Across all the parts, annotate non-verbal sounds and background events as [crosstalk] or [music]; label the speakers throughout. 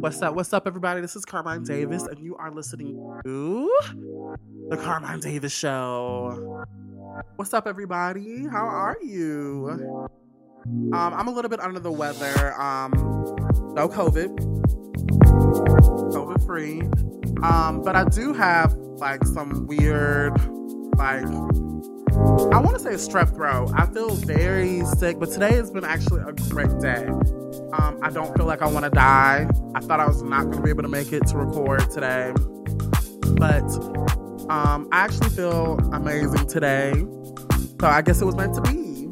Speaker 1: What's up? What's up, everybody? This is Carmine Davis, and you are listening to the Carmine Davis Show. What's up, everybody? How are you? Um, I'm a little bit under the weather. Um, no COVID, COVID free. Um, but I do have like some weird, like I want to say a strep throat. I feel very sick, but today has been actually a great day. Um, I don't feel like I want to die. I thought I was not going to be able to make it to record today, but um, I actually feel amazing today. So I guess it was meant to be.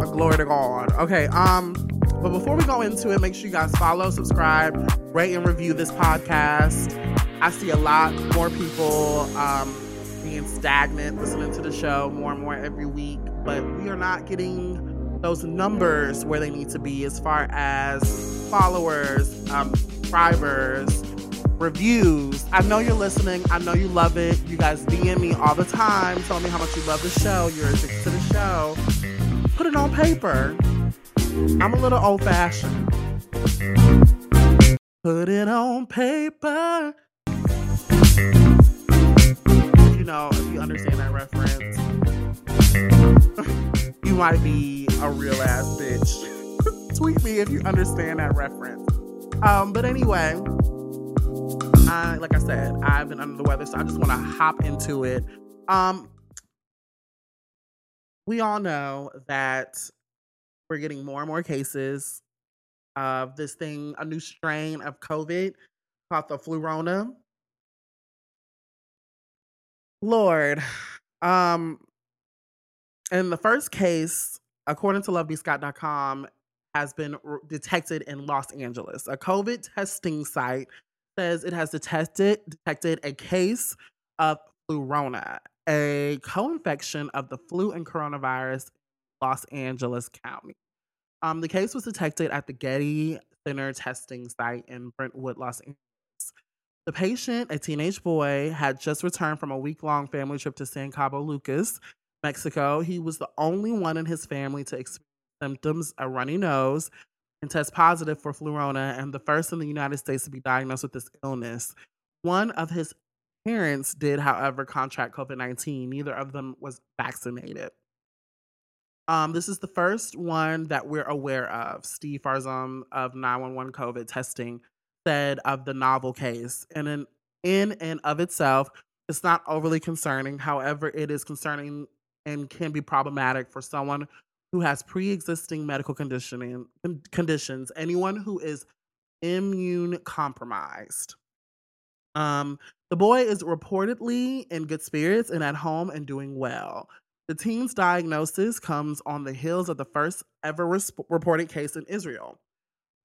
Speaker 1: A Glory to God. Okay. Um, but before we go into it, make sure you guys follow, subscribe, rate, and review this podcast. I see a lot more people um, being stagnant listening to the show more and more every week, but we are not getting those numbers where they need to be as far as followers, um, subscribers, reviews. I know you're listening. I know you love it. You guys DM me all the time telling me how much you love the show. You're addicted to the show. Put it on paper. I'm a little old fashioned. Put it on paper. You know, if you understand that reference, [laughs] you might be a real ass bitch. [laughs] Tweet me if you understand that reference. Um, but anyway, I, like I said, I've been under the weather, so I just want to hop into it. Um, we all know that we're getting more and more cases of this thing, a new strain of COVID called the Flurona. Lord, um, in the first case, according to lovebscott.com, has been detected in Los Angeles. A COVID testing site says it has detected detected a case of flurona, a co-infection of the flu and coronavirus in Los Angeles County. Um, the case was detected at the Getty Center testing site in Brentwood, Los Angeles. The patient, a teenage boy, had just returned from a week long family trip to San Cabo Lucas, Mexico. He was the only one in his family to experience symptoms, a runny nose, and test positive for flurona, and the first in the United States to be diagnosed with this illness. One of his parents did, however, contract COVID 19. Neither of them was vaccinated. Um, this is the first one that we're aware of. Steve Farzam of 911 COVID testing said of the novel case. And in, in and of itself, it's not overly concerning. However, it is concerning and can be problematic for someone who has pre-existing medical conditioning conditions, anyone who is immune compromised. Um, the boy is reportedly in good spirits and at home and doing well. The teen's diagnosis comes on the heels of the first ever res- reported case in Israel.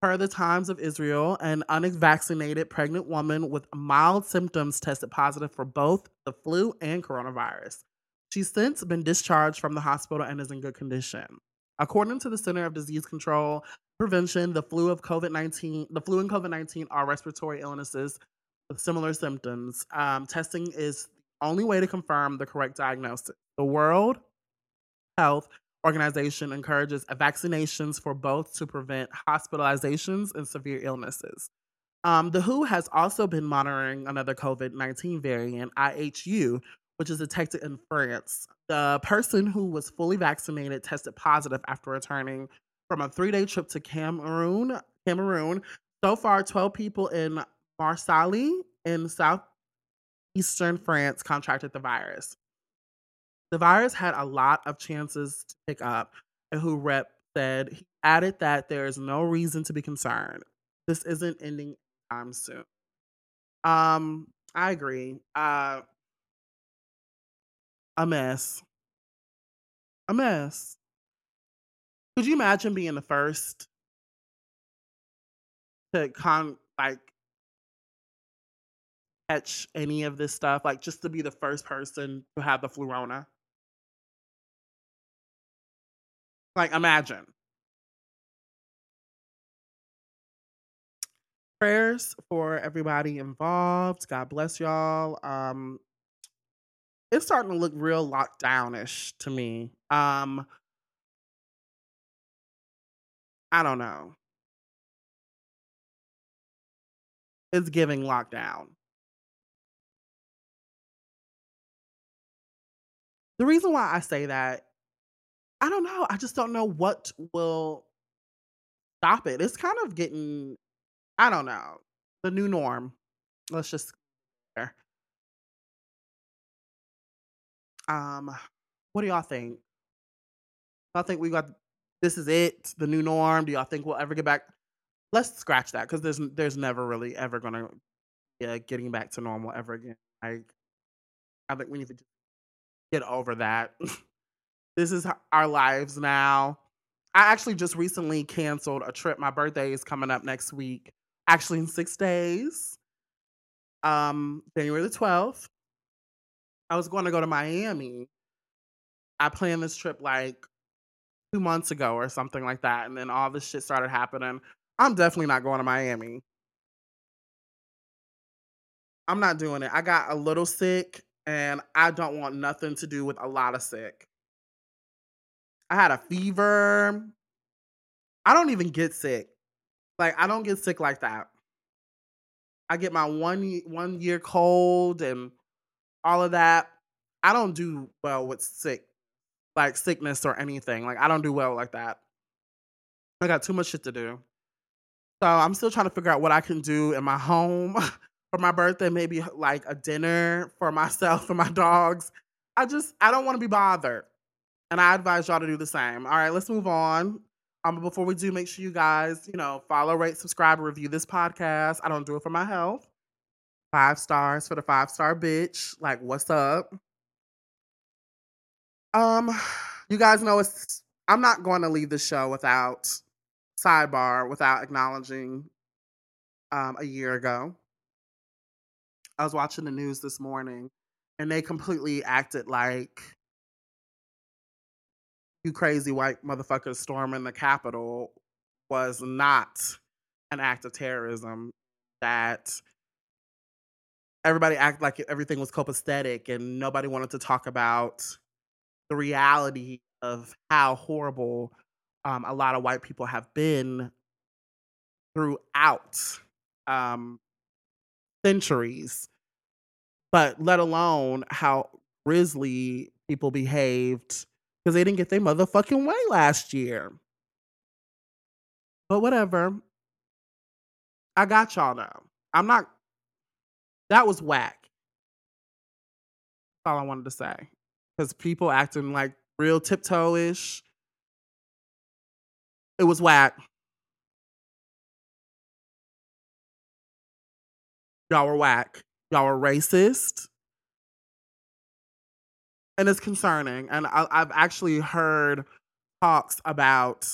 Speaker 1: Per the Times of Israel, an unvaccinated pregnant woman with mild symptoms tested positive for both the flu and coronavirus. She's since been discharged from the hospital and is in good condition. According to the Center of Disease Control Prevention, the flu of COVID-19, the flu and COVID-19 are respiratory illnesses with similar symptoms. Um, testing is the only way to confirm the correct diagnosis. The World Health Organization encourages vaccinations for both to prevent hospitalizations and severe illnesses. Um, the WHO has also been monitoring another COVID 19 variant, IHU, which is detected in France. The person who was fully vaccinated tested positive after returning from a three day trip to Cameroon. Cameroon. So far, 12 people in Marseille in southeastern France contracted the virus. The virus had a lot of chances to pick up, and who rep said he added that there is no reason to be concerned. This isn't ending anytime soon. Um, I agree. Uh, a mess. A mess. Could you imagine being the first to con like catch any of this stuff? Like just to be the first person to have the flurona? Like imagine. Prayers for everybody involved. God bless y'all. Um it's starting to look real lockdownish to me. Um, I don't know. It's giving lockdown. The reason why I say that, I don't know. I just don't know what will stop it. It's kind of getting, I don't know, the new norm. Let's just. Um, what do y'all think? I think we got this is it, the new norm. Do y'all think we'll ever get back? Let's scratch that because there's there's never really ever gonna yeah getting back to normal ever again. Like I think we need to get over that. [laughs] this is our lives now. I actually just recently canceled a trip. My birthday is coming up next week. Actually, in six days. Um, January the 12th. I was going to go to Miami. I planned this trip like two months ago or something like that. And then all this shit started happening. I'm definitely not going to Miami. I'm not doing it. I got a little sick and I don't want nothing to do with a lot of sick. I had a fever. I don't even get sick. Like I don't get sick like that. I get my one one year cold and all of that. I don't do well with sick, like sickness or anything. Like I don't do well like that. I got too much shit to do. So I'm still trying to figure out what I can do in my home [laughs] for my birthday, maybe like a dinner for myself and my dogs. I just I don't want to be bothered. And I advise y'all to do the same. All right, let's move on. Um, before we do, make sure you guys, you know, follow, rate, subscribe, review this podcast. I don't do it for my health. Five stars for the five star bitch. Like, what's up? Um, [sighs] you guys know it's I'm not going to leave the show without sidebar, without acknowledging um a year ago. I was watching the news this morning and they completely acted like you crazy white motherfuckers storming the Capitol was not an act of terrorism. That everybody acted like everything was copacetic and nobody wanted to talk about the reality of how horrible um, a lot of white people have been throughout um, centuries, but let alone how grisly people behaved because they didn't get their motherfucking way last year. But whatever. I got y'all now. I'm not. That was whack. That's all I wanted to say. Because people acting like real tiptoe ish. It was whack. Y'all were whack. Y'all were racist and it's concerning. And I, have actually heard talks about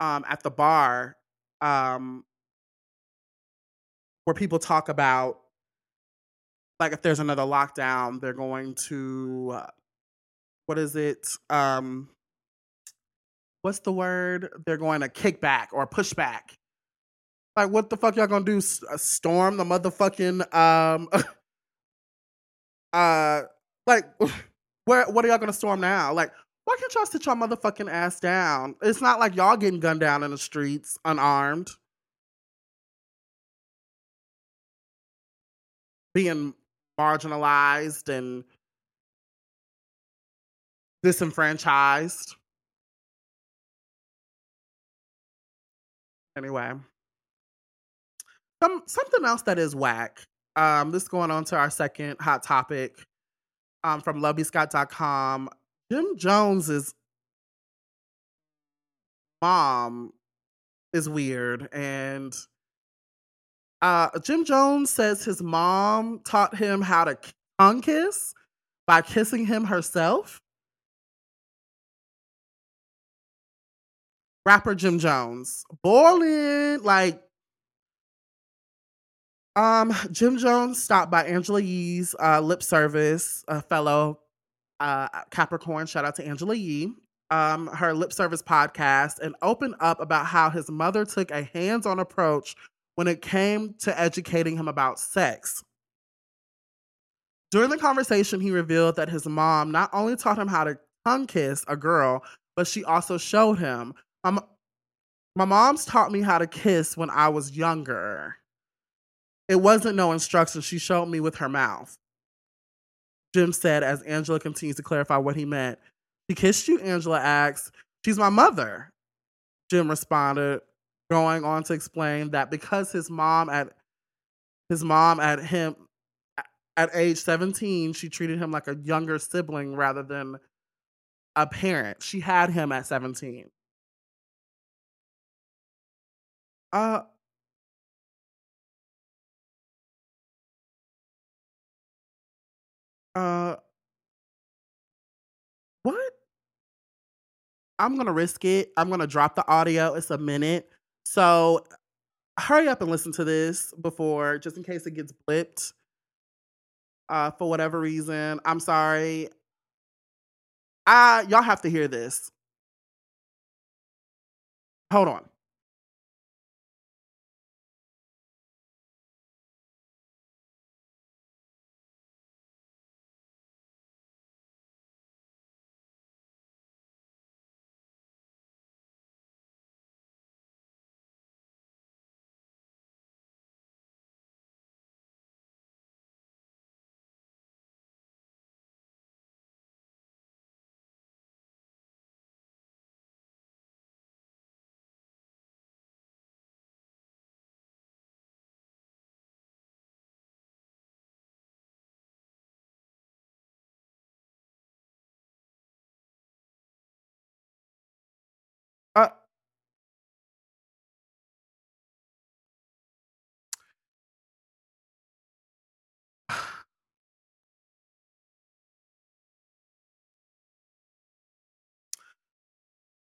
Speaker 1: um, at the bar um, where people talk about like if there's another lockdown, they're going to uh, what is it? Um, what's the word? They're going to kick back or push back. Like, what the fuck y'all gonna do? S- uh, storm the motherfucking um, [laughs] uh like, [laughs] where what are y'all gonna storm now? Like, why can't y'all sit your motherfucking ass down? It's not like y'all getting gunned down in the streets unarmed. Being marginalized and disenfranchised. Anyway. Some something else that is whack. Um, this going on to our second hot topic um, from lovebscott.com. Jim Jones's mom is weird. And uh, Jim Jones says his mom taught him how to tongue kiss by kissing him herself. Rapper Jim Jones, boiling like um, Jim Jones stopped by Angela Yee's uh, lip service, a fellow uh, Capricorn. Shout out to Angela Yee. Um, her lip service podcast and opened up about how his mother took a hands on approach when it came to educating him about sex. During the conversation, he revealed that his mom not only taught him how to tongue kiss a girl, but she also showed him. My mom's taught me how to kiss when I was younger. It wasn't no instruction. She showed me with her mouth. Jim said as Angela continues to clarify what he meant. She kissed you, Angela asks. She's my mother. Jim responded, going on to explain that because his mom at his mom at him at age 17, she treated him like a younger sibling rather than a parent. She had him at 17. Uh uh what? I'm gonna risk it. I'm gonna drop the audio. It's a minute. So hurry up and listen to this before, just in case it gets blipped. Uh, for whatever reason. I'm sorry. Uh, y'all have to hear this. Hold on.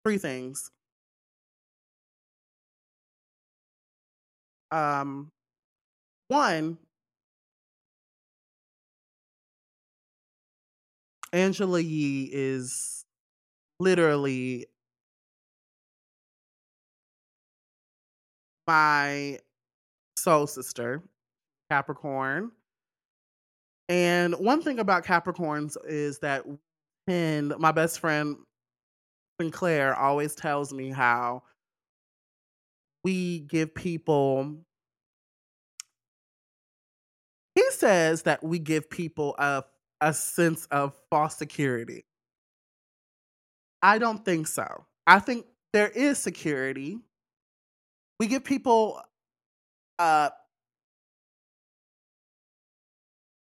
Speaker 1: 3 things. Um, 1 Angela Yee is literally my soul sister, Capricorn. And one thing about Capricorns is that and my best friend Sinclair always tells me how we give people he says that we give people a a sense of false security. I don't think so. I think there is security. We give people uh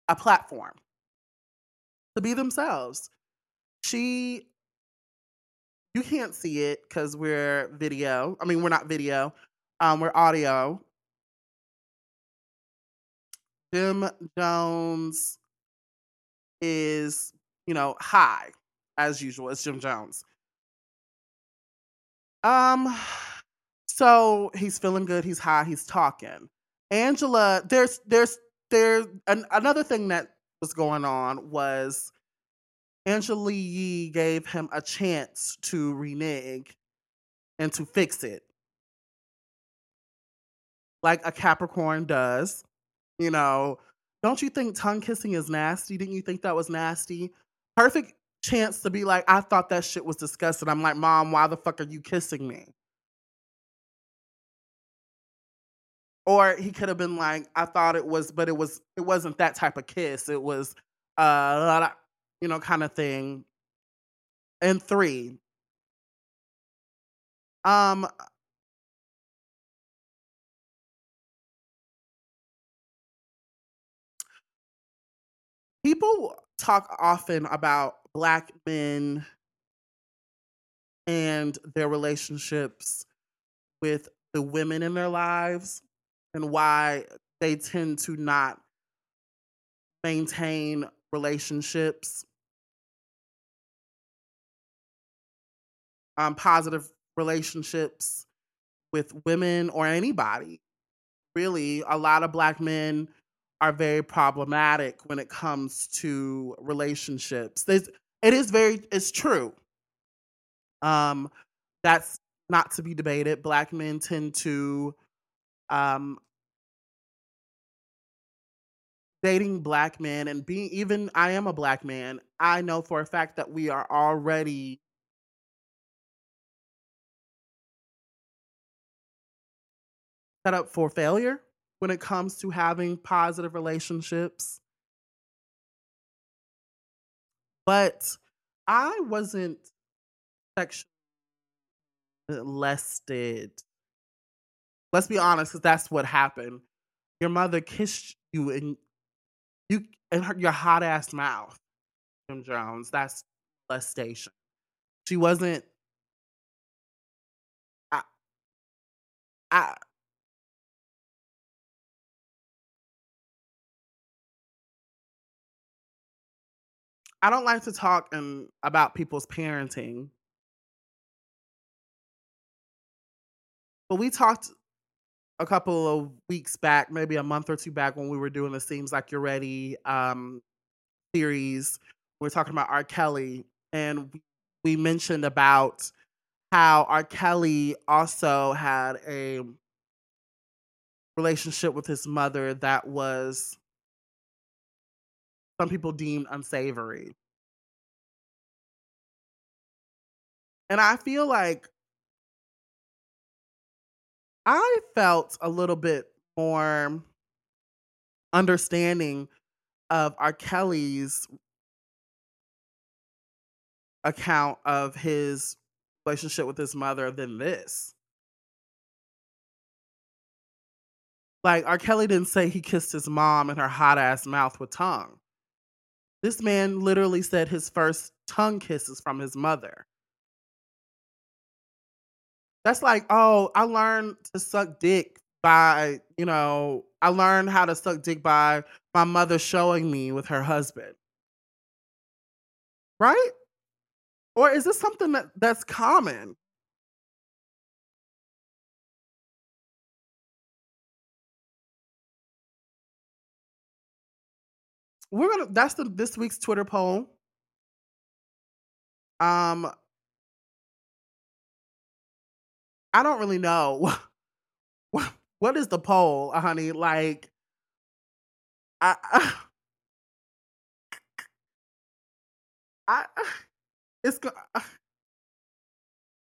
Speaker 1: a platform to be themselves. She you can't see it because we're video. I mean, we're not video. Um, we're audio. Jim Jones is, you know, high as usual. It's Jim Jones. Um, so he's feeling good. He's high. He's talking. Angela, there's there's there's an, another thing that was going on was Angela Yee gave him a chance to renege and to fix it. Like a Capricorn does. You know, don't you think tongue kissing is nasty? Didn't you think that was nasty? Perfect chance to be like, I thought that shit was disgusting. I'm like, Mom, why the fuck are you kissing me? Or he could have been like, I thought it was, but it was, it wasn't that type of kiss. It was, uh, you know, kind of thing. And three, um, people talk often about black men and their relationships with the women in their lives and why they tend to not maintain relationships um, positive relationships with women or anybody. Really, a lot of black men are very problematic when it comes to relationships. There's, it is very, it's true. Um, that's not to be debated. Black men tend to um, dating black men and being even I am a black man. I know for a fact that we are already set up for failure when it comes to having positive relationships. But I wasn't sexually molested. Let's be honest, 'cause that's what happened. Your mother kissed you in you in her your hot ass mouth, Jim Jones. That's molestation. She wasn't I I I don't like to talk, um, about people's parenting. But we talked a couple of weeks back, maybe a month or 2 back when we were doing the Seems Like You're Ready, um, series. We're talking about R. Kelly, and we mentioned about how R. Kelly also had a relationship with his mother that was some people deemed unsavory. And I feel like I felt a little bit more understanding of R. Kelly's account of his relationship with his mother than this. Like, R. Kelly didn't say he kissed his mom in her hot ass mouth with tongue. This man literally said his first tongue kisses from his mother. That's like, "Oh, I learned to suck dick by, you know I learned how to suck dick by my mother showing me with her husband." Right? Or is this something that that's common? We're gonna that's the this week's Twitter poll. Um I don't really know. [laughs] What is the poll, honey? Like I [sighs] I [sighs] it's [sighs]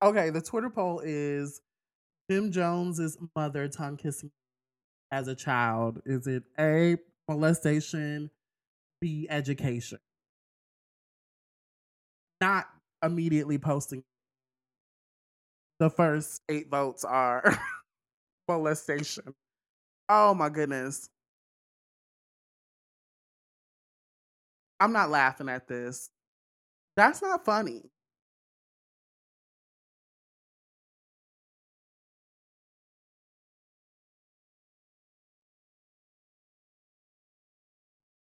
Speaker 1: Okay, the Twitter poll is Jim Jones's mother tongue kissing as a child. Is it A, molestation, B, education? Not immediately posting the first 8 votes are [laughs] molestation. Oh my goodness. I'm not laughing at this. That's not funny.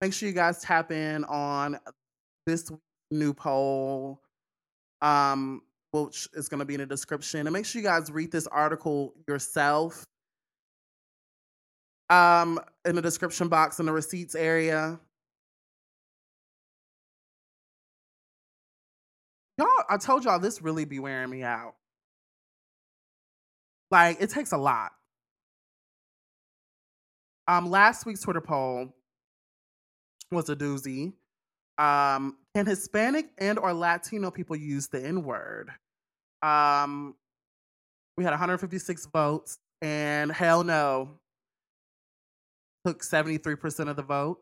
Speaker 1: Make sure you guys tap in on this new poll, um, which is gonna be in the description, and make sure you guys read this article yourself um, in the description box in the receipts area. Y'all I told y'all this really be wearing me out. Like, it takes a lot. Um, last week's Twitter poll was a doozy. Um, can Hispanic and or Latino people use the N-word? Um, we had 156 votes, and hell no took 73% of the vote.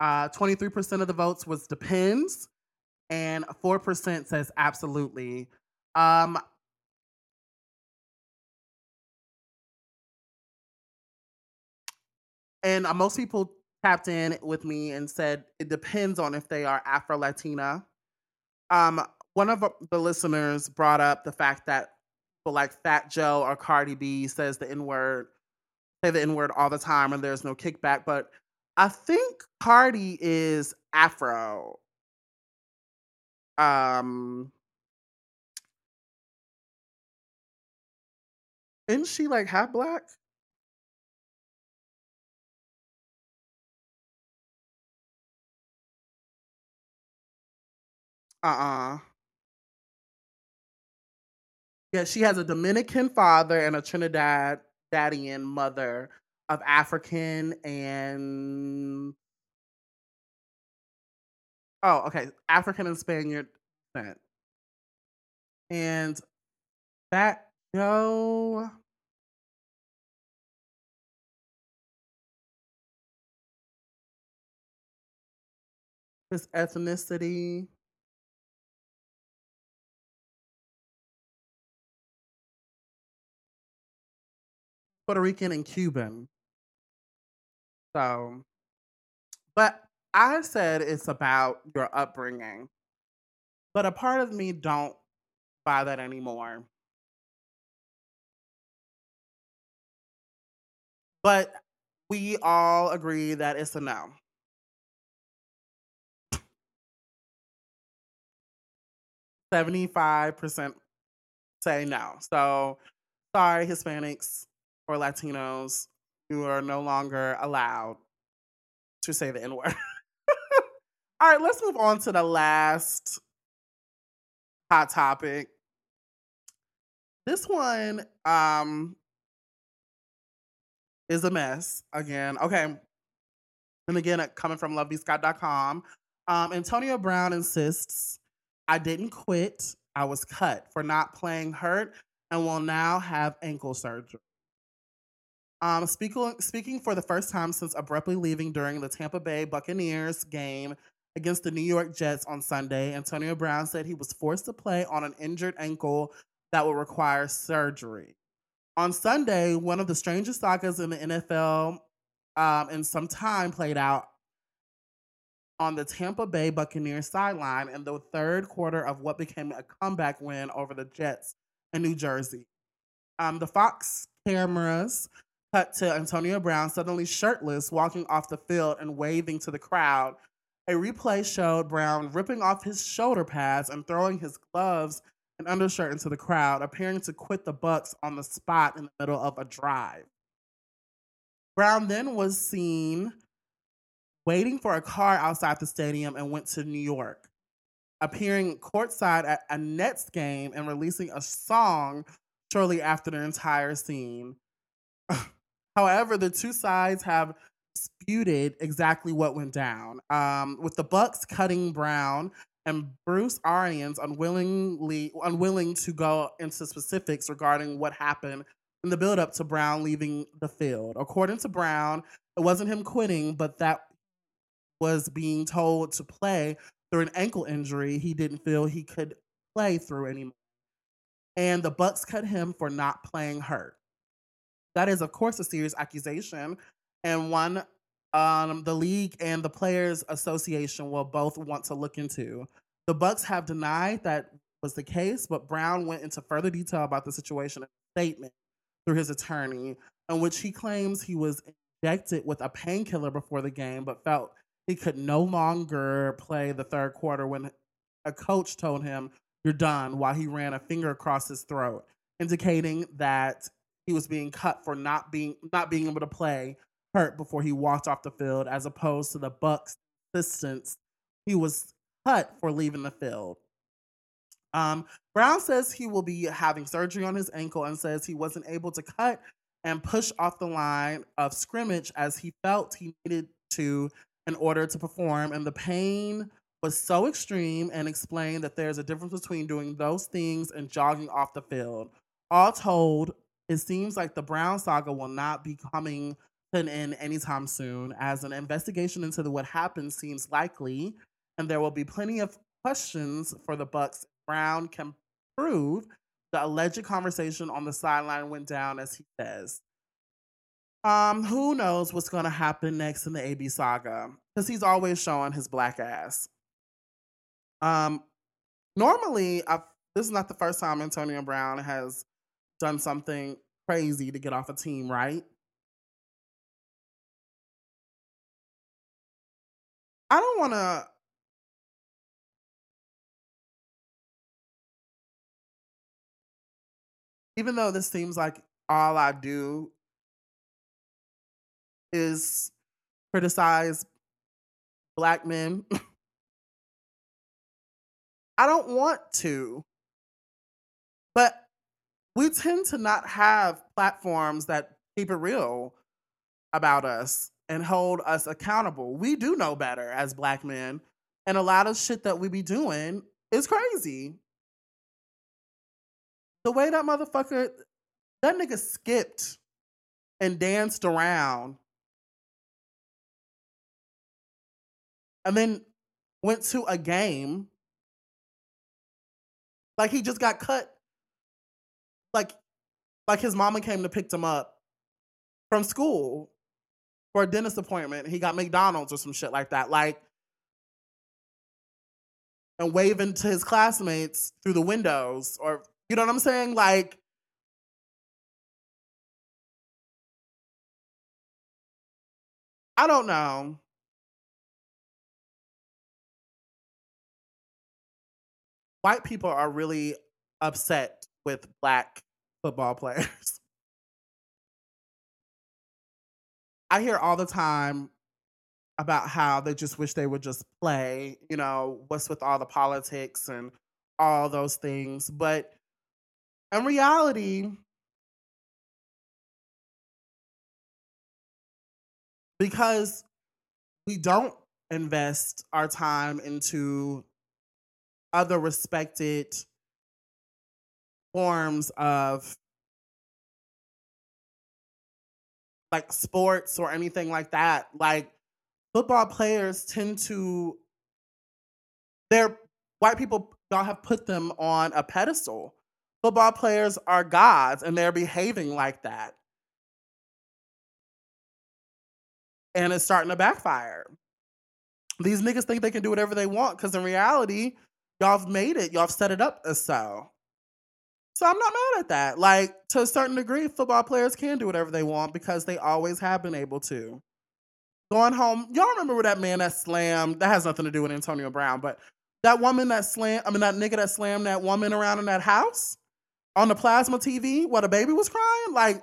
Speaker 1: Uh, 23% of the votes was depends, and 4% says absolutely. Um and, uh, most people tapped in with me and said it depends on if they are Afro Latina. Um, one of, the listeners brought up the fact that people like Fat Joe or Cardi B says the N-word say the N-word all the time and there's no kickback, but I think Cardi is Afro. Um Isn't she, like, half black? uh-uh. Yeah she has a dominican father and a trinidad daddian mother of african and oh okay african and spaniard descent. And that show this ethnicity. Puerto Rican and Cuban. So, but I said it's about your upbringing. But a part of me don't buy that anymore. But we all agree that it's a no. Seventy-five percent say no. So sorry, Hispanics or Latinos, you are no longer allowed to say the N word. [laughs] All right, let's move on to the last hot topic. This one um is a mess again. Okay. And again, coming from lovebscott.com, um, Antonio Brown insists I didn't quit. I was cut for not playing hurt and will now have ankle surgery. Um, speaking, speaking for the first time since abruptly leaving during the Tampa Bay Buccaneers game against the New York Jets on Sunday, Antonio Brown said he was forced to play on an injured ankle that would require surgery. On Sunday, one of the strangest sagas in the NFL um, in some time played out on the Tampa Bay Buccaneers sideline in the third quarter of what became a comeback win over the Jets in New Jersey. Um, the Fox cameras cut to Antonio Brown suddenly shirtless, walking off the field and waving to the crowd. A replay showed Brown ripping off his shoulder pads and throwing his gloves and undershirt into the crowd, appearing to quit the Bucs on the spot in the middle of a drive. Brown then was seen waiting for a car outside the stadium and went to New York, appearing courtside at a Nets game and releasing a song shortly after the entire scene. [laughs] However, the two sides have disputed exactly what went down, um, with the Bucs cutting Brown and Bruce Arians unwillingly unwilling to go into specifics regarding what happened in the build-up to Brown leaving the field. According to Brown, it wasn't him quitting, but that was being told to play through an ankle injury he didn't feel he could play through anymore. And the Bucs cut him for not playing hurt. That is, of course, a serious accusation, and one um, the league and the players association will both want to look into. The Bucs have denied that was the case, but Brown went into further detail about the situation in a statement through his attorney, in which he claims he was injected with a painkiller before the game, but felt he could no longer play the third quarter when a coach told him, You're done, while he ran a finger across his throat, indicating that he was being cut for not being not being able to play hurt before he walked off the field, as opposed to the Bucs' assistants he was cut for leaving the field. Um, Brown says he will be having surgery on his ankle and says he wasn't able to cut and push off the line of scrimmage as he felt he needed to in order to perform, and the pain was so extreme and explained that there's a difference between doing those things and jogging off the field. All told, it seems like the Brown saga will not be coming to an end anytime soon, as an investigation into what happened seems likely, and there will be plenty of questions for the Bucs. Brown can prove the alleged conversation on the sideline went down, as he says. Um, who knows what's going to happen next in the AB saga? Because he's always showing his black ass. Um, normally, I've, this is not the first time Antonio Brown has done something crazy to get off a team, right? I don't want to. Even though this seems like all I do is criticize black men. [laughs] I don't want to. But we tend to not have platforms that keep it real about us and hold us accountable. We do know better as black men. And a lot of shit that we be doing is crazy. The way that motherfucker, that nigga skipped and danced around and then went to a game. Like he just got cut. Like like his mama came to pick him up from school for a dentist appointment. He got McDonald's or some shit like that. Like and waving to his classmates through the windows or you know what I'm saying? Like I don't know. White people are really upset with black football [laughs] players. I hear all the time about how they just wish they would just play, you know, what's with all the politics and all those things. But in reality, because we don't invest our time into other respected forms of like sports or anything like that. Like football players tend to they're white people y'all have put them on a pedestal. Football players are gods and they're behaving like that. And it's starting to backfire. These niggas think they can do whatever they want because in reality, y'all have made it, y'all have set it up as so. So I'm not mad at that. Like to a certain degree, football players can do whatever they want because they always have been able to. Going home, y'all remember that man that slammed? That has nothing to do with Antonio Brown, but that woman that slammed, I mean that nigga that slammed that woman around in that house on the plasma TV while the baby was crying. Like,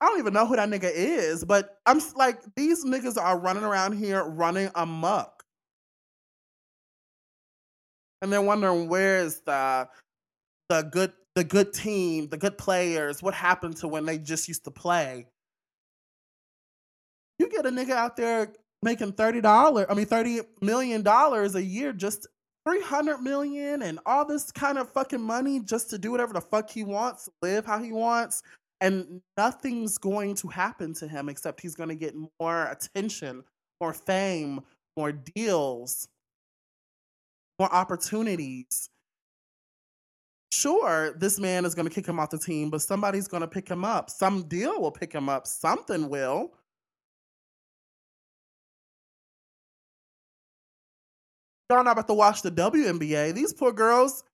Speaker 1: I don't even know who that nigga is, but I'm like, these niggas are running around here running amok. And they're wondering where's the the good the good team, the good players, what happened to when they just used to play? You get a nigga out there making $30, I mean $30 million a year just 300 million and all this kind of fucking money just to do whatever the fuck he wants, live how he wants, and nothing's going to happen to him except he's going to get more attention, more fame, more deals, more opportunities sure, this man is going to kick him off the team, but somebody's going to pick him up. Some deal will pick him up. Something will. Y'all not about to watch the WNBA. These poor girls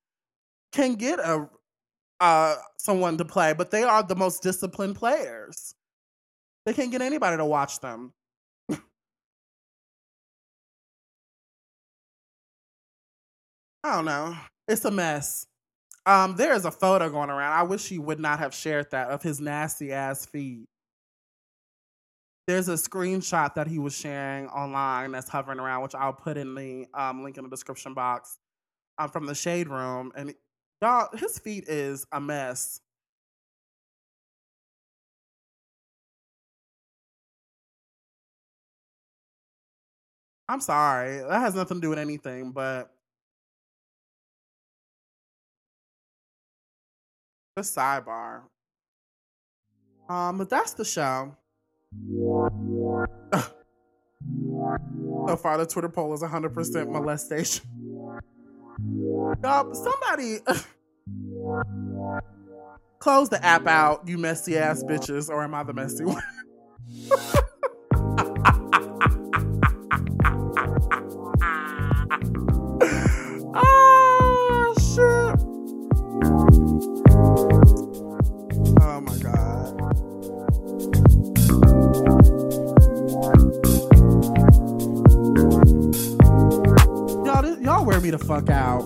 Speaker 1: can get a uh, someone to play, but they are the most disciplined players. They can't get anybody to watch them. [laughs] I don't know. It's a mess. Um, there is a photo going around. I wish he would not have shared that of his nasty ass feet. There's a screenshot that he was sharing online that's hovering around, which I'll put in the um, link in the description box um, from the shade room. And y'all, his feet is a mess. I'm sorry. That has nothing to do with anything, but the sidebar. Um, but that's the show. [laughs] so far, the Twitter poll is 100% molestation. Y'all, somebody [laughs] close the app out, you messy ass bitches, or am I the messy one? [laughs] me the fuck out.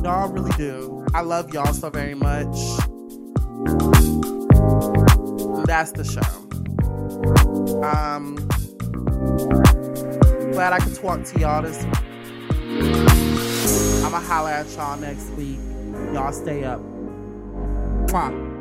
Speaker 1: [laughs] y'all really do. I love y'all so very much. That's the show. Um, glad I could talk to y'all this week. I'ma holler at y'all next week. Y'all stay up. Mwah.